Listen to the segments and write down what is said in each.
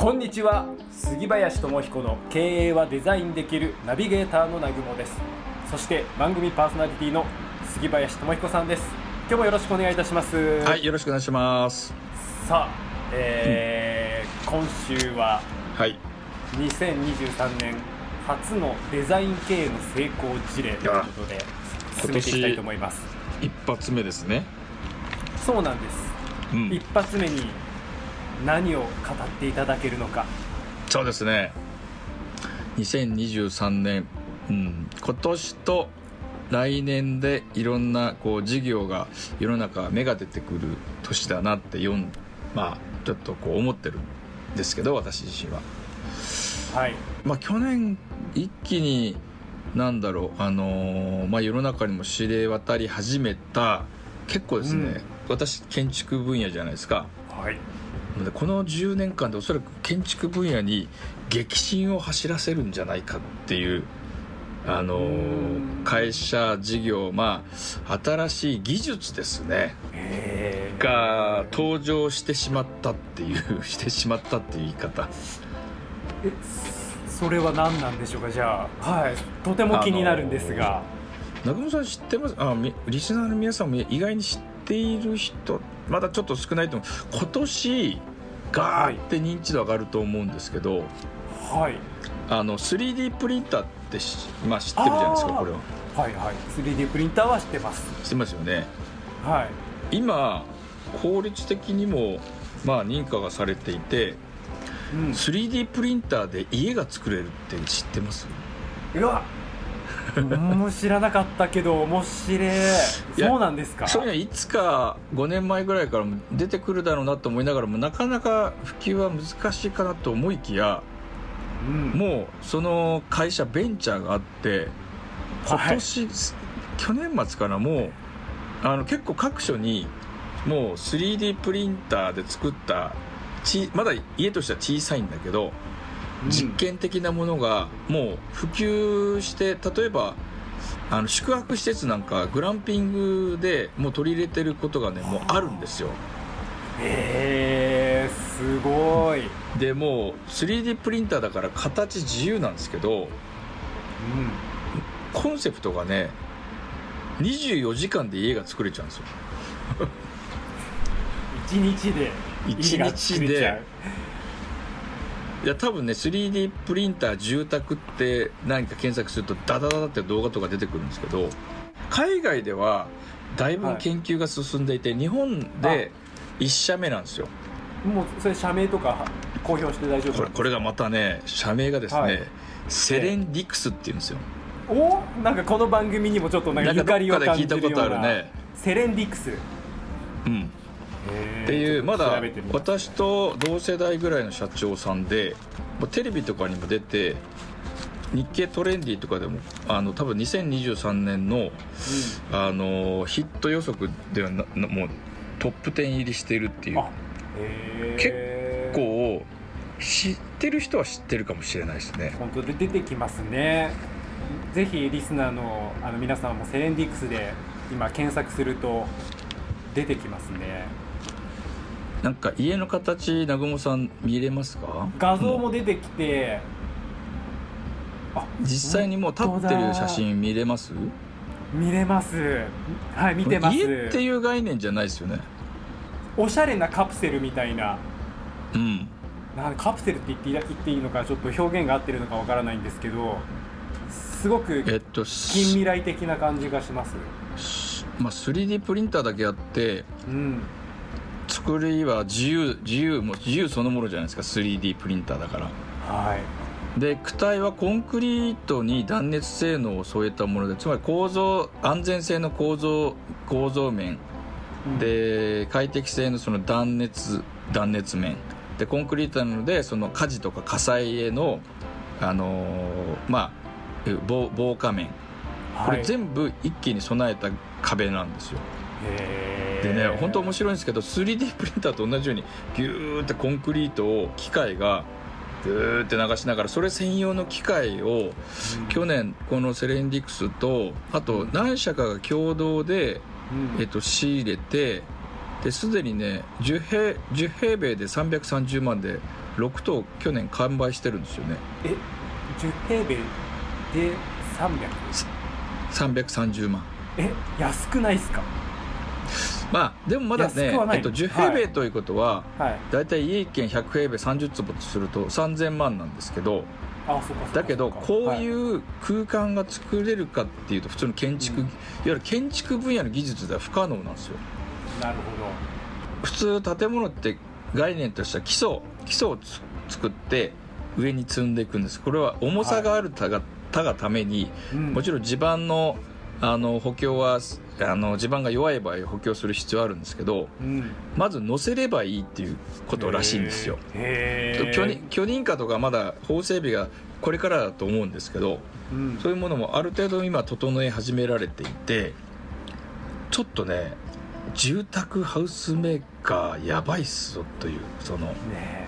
こんにちは杉林智彦の経営はデザインできるナビゲーターの南雲です。そして番組パーソナリティの杉林智彦さんです。今日もよろしくお願いいたします。はいよろしくお願いします。さあ、えー今週ははい。2023年初のデザイン経営の成功事例ということで進めていきたいと思います。一発目ですね。そうなんです、うん。一発目に何を語っていただけるのか。そうですね。2023年、うん、今年と来年でいろんなこう事業が世の中芽が出てくる年だなって読んまあちょっとこう思ってるんですけど私自身は。はい。まあ去年一気になんだろうあのーまあ世の中にも知れ渡り始めた結構ですね、私建築分野じゃないですか。はい。でこの10年間でおそらく建築分野に激震を走らせるんじゃないかっていうあのうん。会社事業まあ新しい技術ですね。が登場してしまったっていう してしまったっていう言い方。えそれは何なんでしょうか？じゃあはい。とても気になるんですが、中村さん知ってます？あみリスナーの皆さんも意外に知っている人まだちょっと少ないと思う。今年ガーって認知度上がると思うんですけど、はい。あの 3D プリンターってし、まあ、知ってるじゃないですかこれは。はいはい。3D プリンターは知ってます。知ってますよね。はい。今効率的にもまあ認可がされていてうん。3D プリンターで家が作れるって知ってます？うわもう知らなかったけど面白い。そうなんですか？そういうのはいつか5年前ぐらいからも出てくるだろうなと思いながらもなかなか普及は難しいかなと思いきやうん。もうその会社ベンチャーがあって今年、去年末からもうあの結構各所にもう 3D プリンターで作ったちまだ家としては小さいんだけど実験的なものがもう普及して例えばあの宿泊施設なんかグランピングでもう取り入れてることがねもうあるんですよ。へえすごい、うん、でもう 3D プリンターだから形自由なんですけどコンセプトがね24時間で家が作れちゃうんですよ。一日で一家が日でいや多分ね 3D プリンター住宅って何か検索するとダダダダって動画とか出てくるんですけど海外ではだいぶ研究が進んでいて、日本で1社目なんですよ。もうそれ社名とか公表して大丈夫これこれがまたね社名がですね、はい。セレンディクスっていうんですよ。お？なんかこの番組にもちょっとなんかゆかりを感じるようどっかで聞いたことあなるね。セレンディクス。うんっっていうまだ私と同世代ぐらいの社長さんでテレビとかにも出て日経トレンディとかでもあの多分2023年のあのヒット予測ではななもうトップ10入りしてるっていう。結構知ってる人は知ってるかもしれないですね。本当で出てきますね。ぜひリスナーのあの皆さんもセレンディクスで今検索すると出てきますねなんか家の形南雲さん見れますか？画像も出てきて、あ実際にもう立ってる写真見れます？見れます。はい見てます。家っていう概念じゃないですよね。おしゃれなカプセルみたいな。うん。なんカプセルって言っていい言っていいのかちょっと表現が合ってるのかわからないんですけどすごくえっと近未来的な感じがします。まあ、3D プリンターだけあってうん作りは自由自由もう自由そのものじゃないですか。3D プリンターだから。はい。で躯体はコンクリートに断熱性能を添えたものでつまり構造安全性の構造構造面。うん。で快適性のその断熱断熱面。でコンクリートなのでその火事とか火災へのあのーまあ防防火面。これ全部一気に備えた壁なんですよ。へーでね本当面白いんですけど 3D プリンターと同じようにギューってコンクリートを機械がギューって流しながらそれ専用の機械を去年このセレンディクスとあと何社かが共同で、うん。えっと、仕入れてですでにね10平 ,10 平米で330万で6棟去年完売してるんですよね。え10平米で300 330万。え安くないですか？まあでもまだねえっと、10平米ということは、はい。だい。たい家一軒100平米30坪とすると3000万なんですけどだけどこうはいいう空間が作れるかっていうと普通の建築、うん。いわゆる建築分野の技術では不可能なんですよ。なるほ普通建物って概念としては基礎基礎をつ作って上に積んでいくんです。これは重さがあるたが,、たがためにど、うん。もちろん地盤のあの補強はあの地盤が弱い場合補強する必要あるんですけどうん。まず乗せればいいっていうことらしいんですよ。許認可とかまだ法整備がこれからだと思うんですけどうん。そういうものもある程度今整え始められていてちょっとね住宅ハウスメーカーやばいっすぞというそのねえ。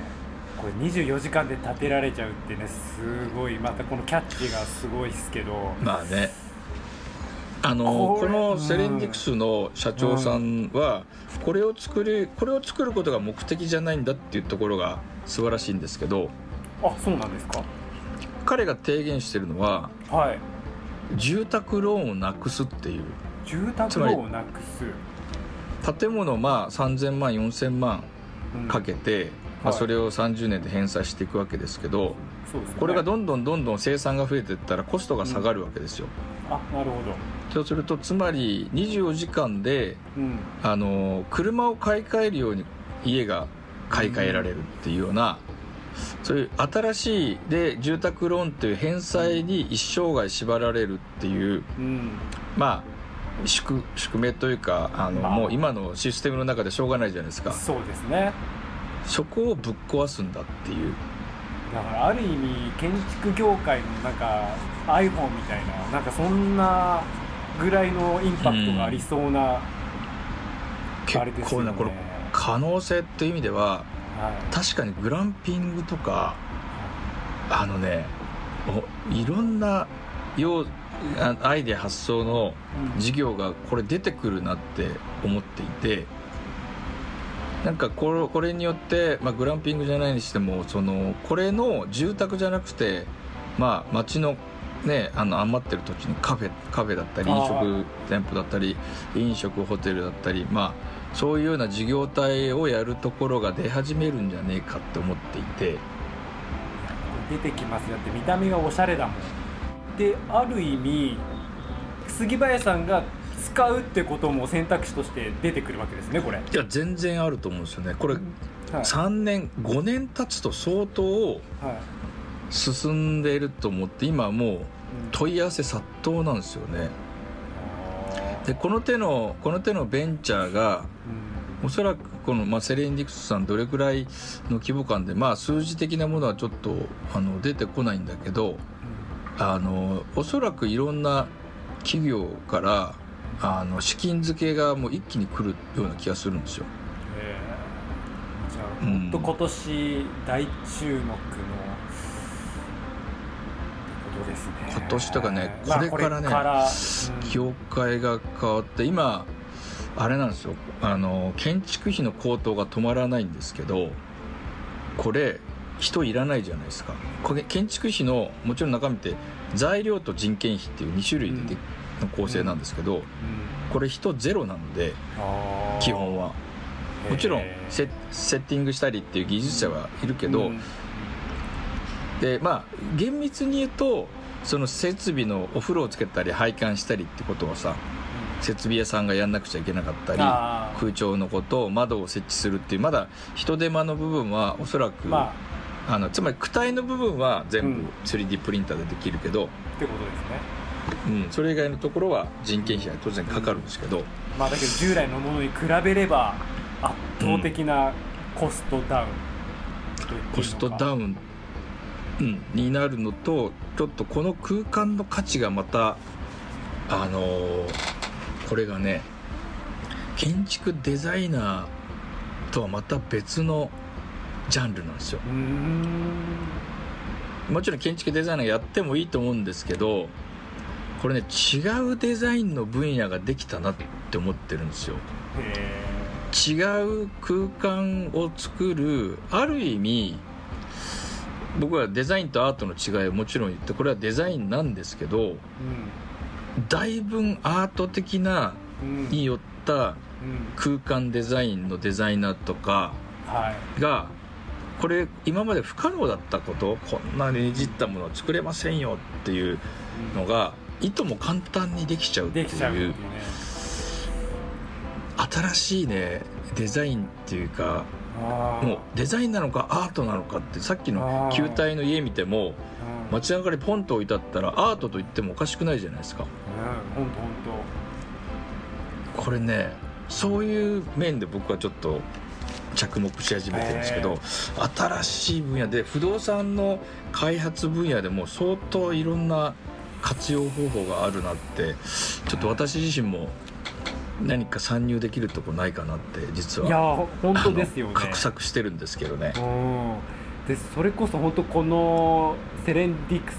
これ24時間で建てられちゃうってねすごい。またこのキャッチがすごいっすけど。まあねあのこのセレンディクスの社長さんはこれを作るこれを作ることが目的じゃないんだっていうところが素晴らしいんですけどあそうなんですか。彼が提言してるのははい。住宅ローンをなくすっていう。住宅ローンをなくす、建物まあ3000万4000万うんかけて、まあ、はい。それを30年で返済していくわけですけどね。これがどんどんどんどん生産が増えていったらコストが下がるわけですよ、あなるほど。そうするとつまり24時間でうん。あの車を買い替えるように家が買い替えられるっていうような、そういう新しいで住宅ローンっていう返済に一生涯縛られるっていううん。まあ宿宿命というかあの、まあ。もう今のシステムの中でしょうがないじゃないですか。そうですね。そこをぶっ壊すんだっていうだからある意味建築業界のなんか iPhone みたいななんかそんなぐらいのインパクトがありそうな、結あれですよこの可能性っていう意味でははい。確かにグランピングとかあのねおいろんなようあアイデア発想のうん。事業がこれ出てくるなって思っていてなんかこれこれによって、まあ、グランピングじゃないにしてもそのこれの住宅じゃなくて、まあ、町の,、ね、あの余ってる土地にカフェカフェだったり飲食店舗だったり飲食ホテルだったり、まあ、そういうような事業体をやるところが出始めるんじゃねえかって思っていて。出てきますだって見た目がおしゃれだもん。である意味杉林さんが使うってことも選択肢として出てくるわけですねこれ、はいや全然あると思うんですよね。これい。3年5年経つと相当はい。進んでいると思って今はもううん。問い合わせ殺到なんですよね。でこの手のこの手のベンチャーがうん。おそらくこの、まあ、セレンディクスさんどれくらいの規模感で、まあ、数字的なものはちょっとあの出てこないんだけどあのおそらくいろんな企業からあの資金付けがもう一気に来るような気がするんですよ。えー。じゃあ、うんほんと今年大注目のことですね。今年とかねまあこれからねこれからうん。業界が変わって今あれなんですよ。あの建築費の高騰が止まらないんですけどこれ人いらないじゃないですか。これ建築費のもちろん中身って材料と人件費っていう2種類でで、の構成なんですけど、うん。これ人ゼロなので基本は。もちろんセセッティングしたりっていう技術者はいるけど、うん。でまあ厳密に言うとその設備のお風呂をつけたり配管したりってことをさ設備屋さんがやんなくちゃいけなかったり空調のこと窓を設置するっていうまだ人手間の部分はおそらく、まあ。あのつまり躯体の部分は全部うん。3D プリンターでできるけど、ってことですねうん。それ以外のところは人件費が当然かかるんですけど、まあだけど従来のものに比べれば圧倒的なコストダウン。と言っていいのかコストダウン、うん、になるのとちょっとこの空間の価値がまたあのーこれがね建築デザイナーとはまた別のジャンルなんですよ。もちろん建築デザイナーやってもいいと思うんですけどこれね違うデザインの分野ができたなって思ってるんですよ。違う空間を作るある意味僕はデザインとアートの違いをもちろん言ってこれはデザインなんですけどだいぶアート的なによった空間デザインのデザイナーとかがこれ今まで不可能だったことこんなにねじったものを作れませんよっていうのがいとも簡単にできちゃうっていいう。うね新しいねデザインっていうかもうデザインなのかアートなのかってさっきの球体の家見てもうん。街中にポンと置いてあったらアートと言ってもおかしくないじゃないですか。うんほんとほんこれねそういう面で僕はちょっと着目し始めてるんですけど、新しい分野で不動産の開発分野でも相当いろんな活用方法があるなってちょっと私自身も何か参入できるとこないかなって実といや本当ですよね。画策してるんですけどね。うん。でそれこそ本当このセレンディクス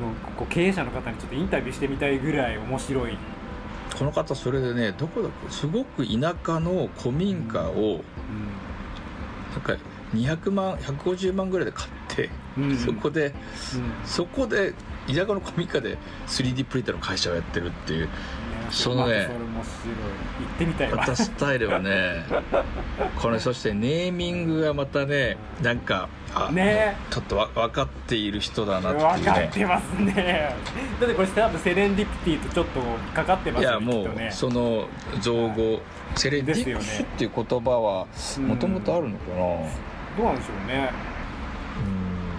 のこう経営者の方にちょっとインタビューしてみたいぐらい面白い、この方それでねどこだすごく田舎の古民家をなんか200万150万ぐらいで買って、うん。そこでうん。そこで田舎の古民家で 3D プリンターの会社をやってるっていうそのね行ってみたいわ。またスタイルはね これそしてネーミングがまたねなんかあね。ちょっとわ分かっている人だなって分かっいうねてますね。だってこれ多分セレンディピティとちょっとかかってますよいやもうね。その造語セレンディクスっていう言葉はもともとあるのかな？どうなんでしょうね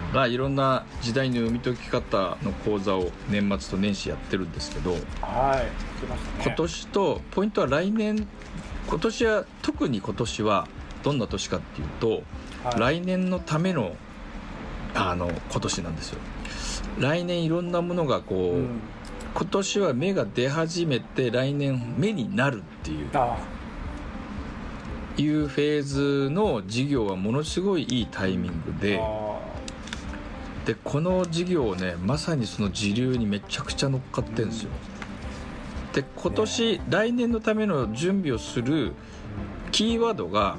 うんまあいろんな時代の読み解き方の講座を年末と年始やってるんですけどはい今年とポイントは来年今年は特に今年はどんな年かっていうと、はい。来年のためのあの今年なんですよ。来年いろんなものがこう、うん。今年は芽が出始めて来年芽になるっていうあいうフェーズの事業はものすごいいいタイミングであでこの事業をねまさにその時流にめちゃくちゃ乗っかってるんですよ。で今年来年のための準備をするキーワードが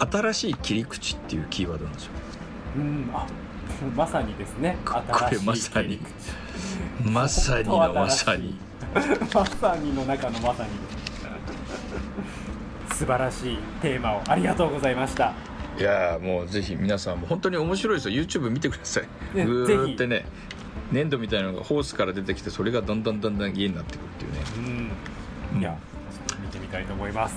新しい切り口っていうキーワードなんですよ。うんあまさにですね。これ新しいまさに。まさにのまさに。まさにの中のまさに。素晴らしいテーマをありがとうございましたいやーもうぜひ皆さんも本当に面白いですよ。YouTube 見てください。ねぐーってね粘土みたいなのがホースから出てきてそれがだんだんだんだん家になってくるっていうね。うん。いや見てみたいと思います。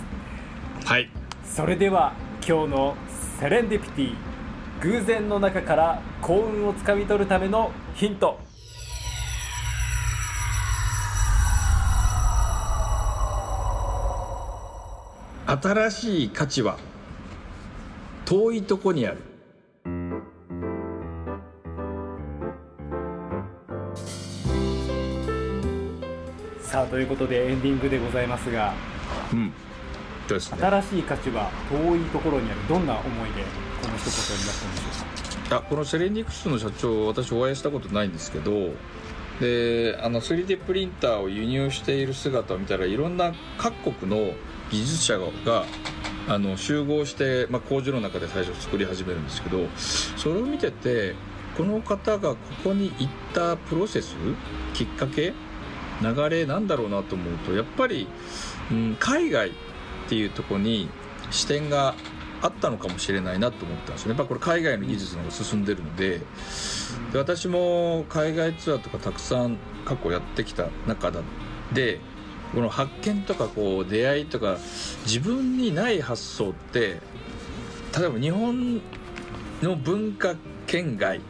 はい。それでは今日のセレンディピティ偶然の中から幸運をつかみ取るためのヒント。新しい価値は遠いとこにある。さあということでエンディングでございますがうん。ですね。新しい価値は遠いところにある。どんな思いでこの一言になったんでしょあこのセレンディクスの社長私お会いしたことないんですけどであの 3D プリンターを輸入している姿を見たらいろんな各国の技術者があの集合して、まあ、工場の中で最初作り始めるんですけどそれを見ててこの方がここに行ったプロセスきっかけ流れなんだろうなと思うとやっぱり、うん、海外っていうとこに視点があったのかもしれないなと思ったんですよね。やっぱこれ海外の技術の方が進んでるのでで私も海外ツアーとかたくさん過去やってきた中でこの発見とかこう出会いとか自分にない発想って例えば日本の文化圏外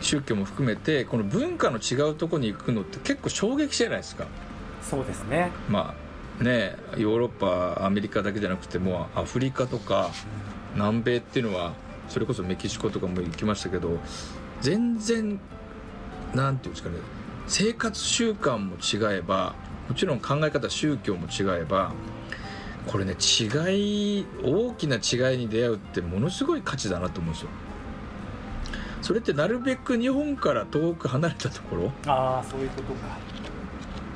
宗教も含めてこの文化の違うところに行くのって結構衝撃じゃないですか。そうですねまあねヨーロッパアメリカだけじゃなくてもうアフリカとか南米っていうのはそれこそメキシコとかも行きましたけど全然なんていうんですかね生活習慣も違えばもちろん考え方宗教も違えばこれね違い大きな違いに出会うってものすごい価値だなと思うんですよ。それってなるべく日本から遠く離れたところああそういうことか。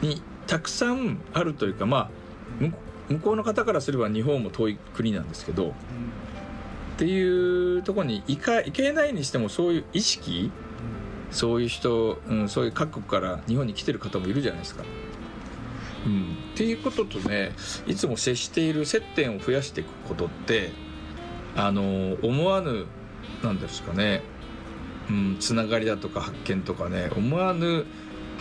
にたくさんあるというかまあ向こ向こうの方からすれば日本も遠い国なんですけどっていうところに行か行けないにしてもそういう意識そういう人、うん、そういう各国から日本に来てる方もいるじゃないですか。うん、っていうこととねいつも接している接点を増やしていくことってあの思わぬなんですかね、うん、つながりだとか発見とかね思わぬ、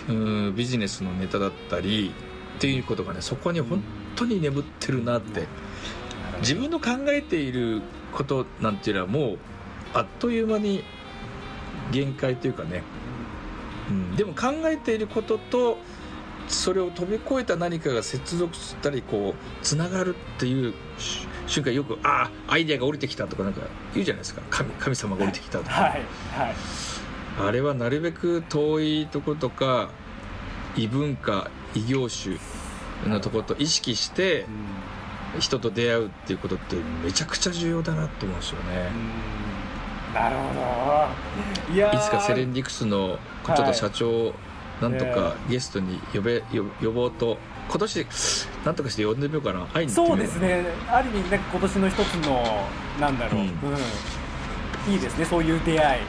うん、ビジネスのネタだったりっていうことがねそこに本当に眠ってるなって自分の考えていることなんていうのはもうあっという間に限界というかね、うん、でも考えていることとそれを飛び越えた何かが接続したりこうつながるっていう瞬間よく「ああアイデアが降りてきた」とかなんか言うじゃないですか。神神様が降りてきたとか、はいはい、あれはなるべく遠いとことか異文化異業種のとこと意識して人と出会うっていうことってめちゃくちゃ重要だなと思うんですよね。なるほど。いやいつかセレンディクスのちょっと社長、なんとかゲストに呼べ呼ぼうと今年なんとかして呼んでみようかな。会いにそうですね。ある意味なんか今年の一つのなんだろう、うん、うん、いいですね。そういう出会い、うん、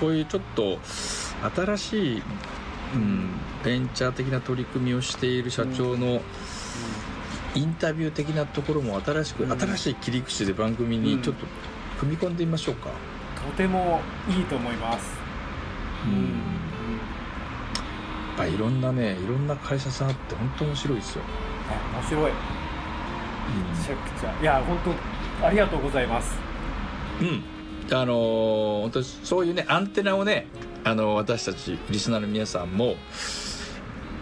こういうちょっと新しい、うん、ベンチャー的な取り組みをしている社長の、インタビュー的なところも新しく、新しい切り口で番組にちょっと踏み込んでみましょうか、とてもいいと思います。うん。ぱいろんなねいろんな会社さんあって本当面白いですよ。面白い。めちゃくちゃ。いや本当ありがとうございます。うん。あのー、本当そういうねアンテナをねあの私たちリスナーの皆さんも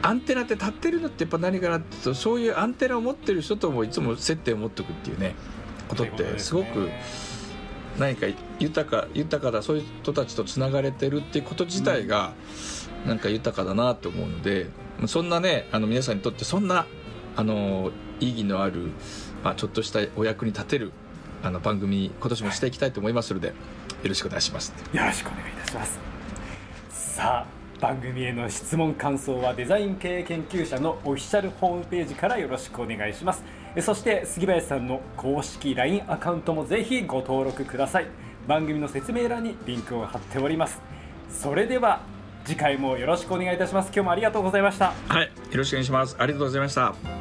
アンテナって立ってるのってやっぱ何かなってとそういうアンテナを持ってる人ともいつも接点を持っておくっていうねことってすごく何か豊か豊かだそういう人たちとつながれてるっていうこと自体が、なんか豊かだなと思うのでそんなねあの皆さんにとってそんなあの意義のある、まあ、ちょっとしたお役に立てるあの番組今年もしていきたいと思いますのでよろしくお願いします。よろしくお願いいたします。さあ番組への質問感想はデザイン経営研究者のオフィシャルホームページからよろしくお願いしますそして杉林さんの公式 LINE アカウントもぜひご登録ください。番組の説明欄にリンクを貼っております。それでは次回もよろしくお願いいたします。今日もありがとうございました。はいよろしくお願いします。ありがとうございました。